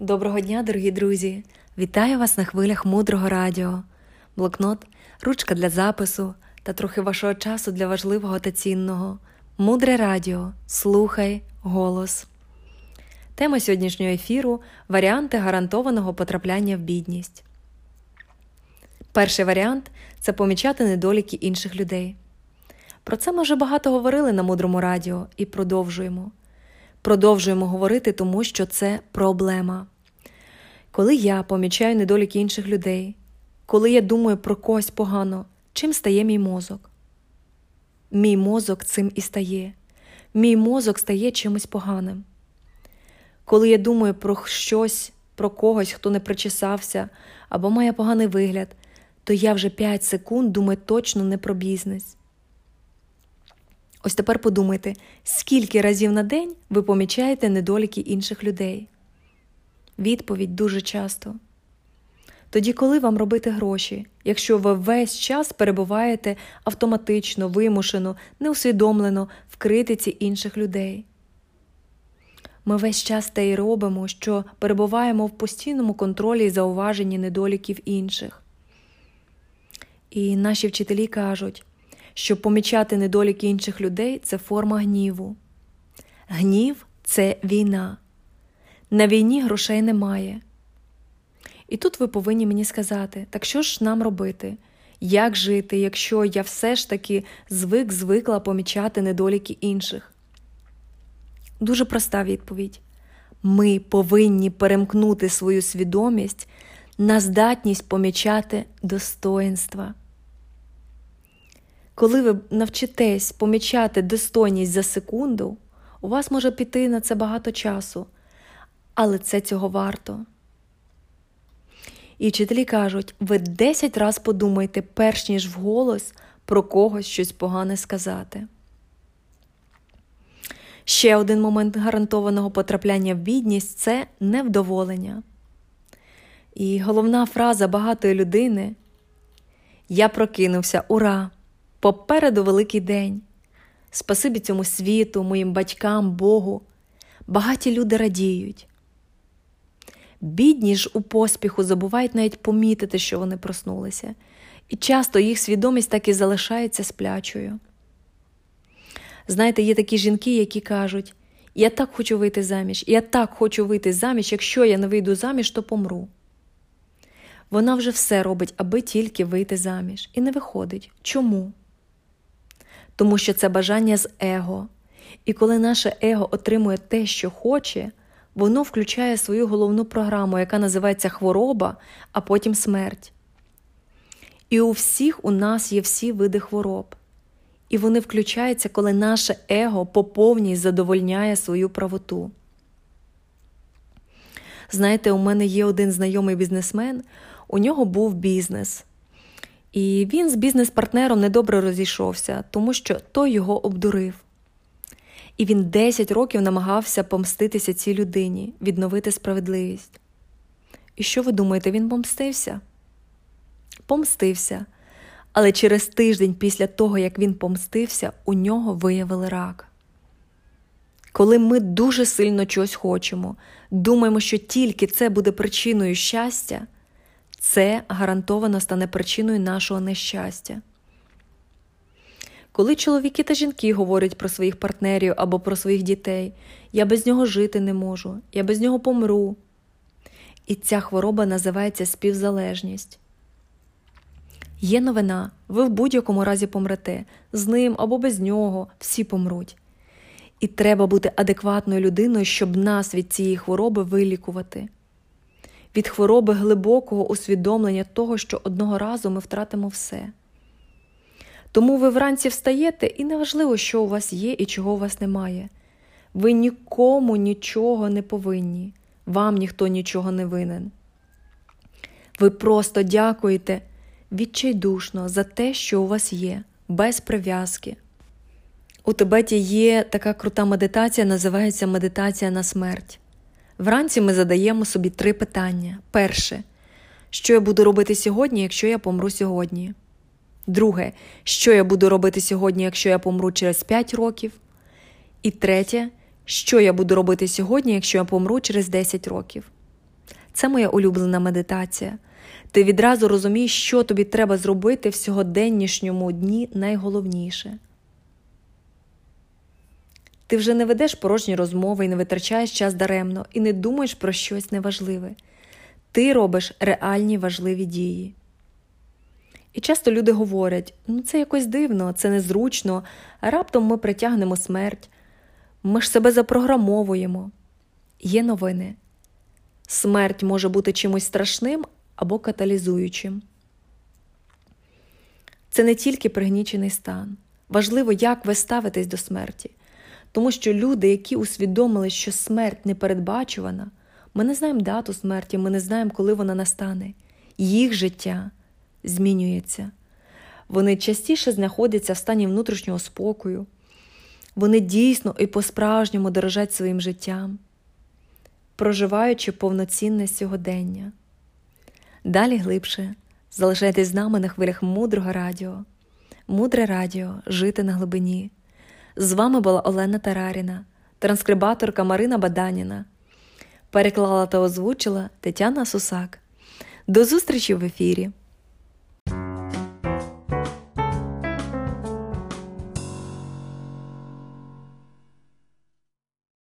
Доброго дня, дорогі друзі! Вітаю вас на хвилях мудрого радіо, блокнот, ручка для запису та трохи вашого часу для важливого та цінного. Мудре радіо. Слухай голос. Тема сьогоднішнього ефіру варіанти гарантованого потрапляння в бідність. Перший варіант це помічати недоліки інших людей. Про це ми вже багато говорили на мудрому радіо і продовжуємо. Продовжуємо говорити, тому що це проблема. Коли я помічаю недоліки інших людей, коли я думаю про когось погано, чим стає мій мозок? Мій мозок цим і стає. Мій мозок стає чимось поганим. Коли я думаю про щось, про когось, хто не причесався або має поганий вигляд, то я вже 5 секунд думаю точно не про бізнес. Ось тепер подумайте, скільки разів на день ви помічаєте недоліки інших людей? Відповідь дуже часто. Тоді, коли вам робити гроші, якщо ви весь час перебуваєте автоматично, вимушено, неусвідомлено в критиці інших людей? Ми весь час те й робимо, що перебуваємо в постійному контролі і зауваженні недоліків інших. І наші вчителі кажуть, що помічати недоліки інших людей це форма гніву. Гнів це війна. На війні грошей немає. І тут ви повинні мені сказати, так що ж нам робити? Як жити, якщо я все ж таки звик звикла помічати недоліки інших? Дуже проста відповідь. Ми повинні перемкнути свою свідомість на здатність помічати достоинства. Коли ви навчитесь помічати достойність за секунду, у вас може піти на це багато часу, але це цього варто. І вчителі кажуть, ви 10 разів подумайте, перш ніж вголос про когось щось погане сказати. Ще один момент гарантованого потрапляння в бідність це невдоволення. І головна фраза багатої людини Я прокинувся, ура! Попереду великий день. Спасибі цьому світу, моїм батькам, Богу. Багаті люди радіють. Бідні ж у поспіху забувають навіть помітити, що вони проснулися, і часто їх свідомість так і залишається сплячою. Знаєте, є такі жінки, які кажуть: Я так хочу вийти заміж, я так хочу вийти заміж, якщо я не вийду заміж, то помру. Вона вже все робить, аби тільки вийти заміж, і не виходить. Чому? Тому що це бажання з его. І коли наше его отримує те, що хоче, воно включає свою головну програму, яка називається хвороба, а потім смерть. І у всіх у нас є всі види хвороб. І вони включаються, коли наше его по задовольняє свою правоту. Знаєте, у мене є один знайомий бізнесмен, у нього був бізнес. І він з бізнес-партнером недобре розійшовся, тому що той його обдурив. І він 10 років намагався помститися цій людині, відновити справедливість. І що ви думаєте, він помстився? Помстився. Але через тиждень після того, як він помстився, у нього виявили рак. Коли ми дуже сильно чогось хочемо, думаємо, що тільки це буде причиною щастя, це гарантовано стане причиною нашого нещастя. Коли чоловіки та жінки говорять про своїх партнерів або про своїх дітей, я без нього жити не можу, я без нього помру. І ця хвороба називається співзалежність. Є новина, ви в будь-якому разі помрете, з ним або без нього всі помруть. І треба бути адекватною людиною, щоб нас від цієї хвороби вилікувати, від хвороби глибокого усвідомлення того, що одного разу ми втратимо все. Тому ви вранці встаєте, і неважливо, що у вас є і чого у вас немає. Ви нікому нічого не повинні, вам ніхто нічого не винен. Ви просто дякуєте відчайдушно за те, що у вас є, без прив'язки. У Тибеті є така крута медитація, називається медитація на смерть. Вранці ми задаємо собі три питання. Перше, що я буду робити сьогодні, якщо я помру сьогодні? Друге, що я буду робити сьогодні, якщо я помру через 5 років? І третє, що я буду робити сьогодні, якщо я помру через 10 років? Це моя улюблена медитація. Ти відразу розумієш, що тобі треба зробити в сьогоденнішньому дні найголовніше. Ти вже не ведеш порожні розмови і не витрачаєш час даремно, і не думаєш про щось неважливе. Ти робиш реальні важливі дії. І часто люди говорять: ну це якось дивно, це незручно, раптом ми притягнемо смерть, ми ж себе запрограмовуємо. Є новини. Смерть може бути чимось страшним або каталізуючим. Це не тільки пригнічений стан. Важливо, як ви ставитесь до смерті. Тому що люди, які усвідомили, що смерть непередбачувана, ми не знаємо дату смерті, ми не знаємо, коли вона настане. Їх життя змінюється. Вони частіше знаходяться в стані внутрішнього спокою, вони дійсно і по-справжньому дорожать своїм життям, проживаючи повноцінне сьогодення. Далі глибше залишайтесь з нами на хвилях мудрого радіо, мудре радіо жити на глибині. З вами була Олена Тараріна, транскрибаторка Марина Баданіна. Переклала та озвучила Тетяна Сусак. До зустрічі в ефірі!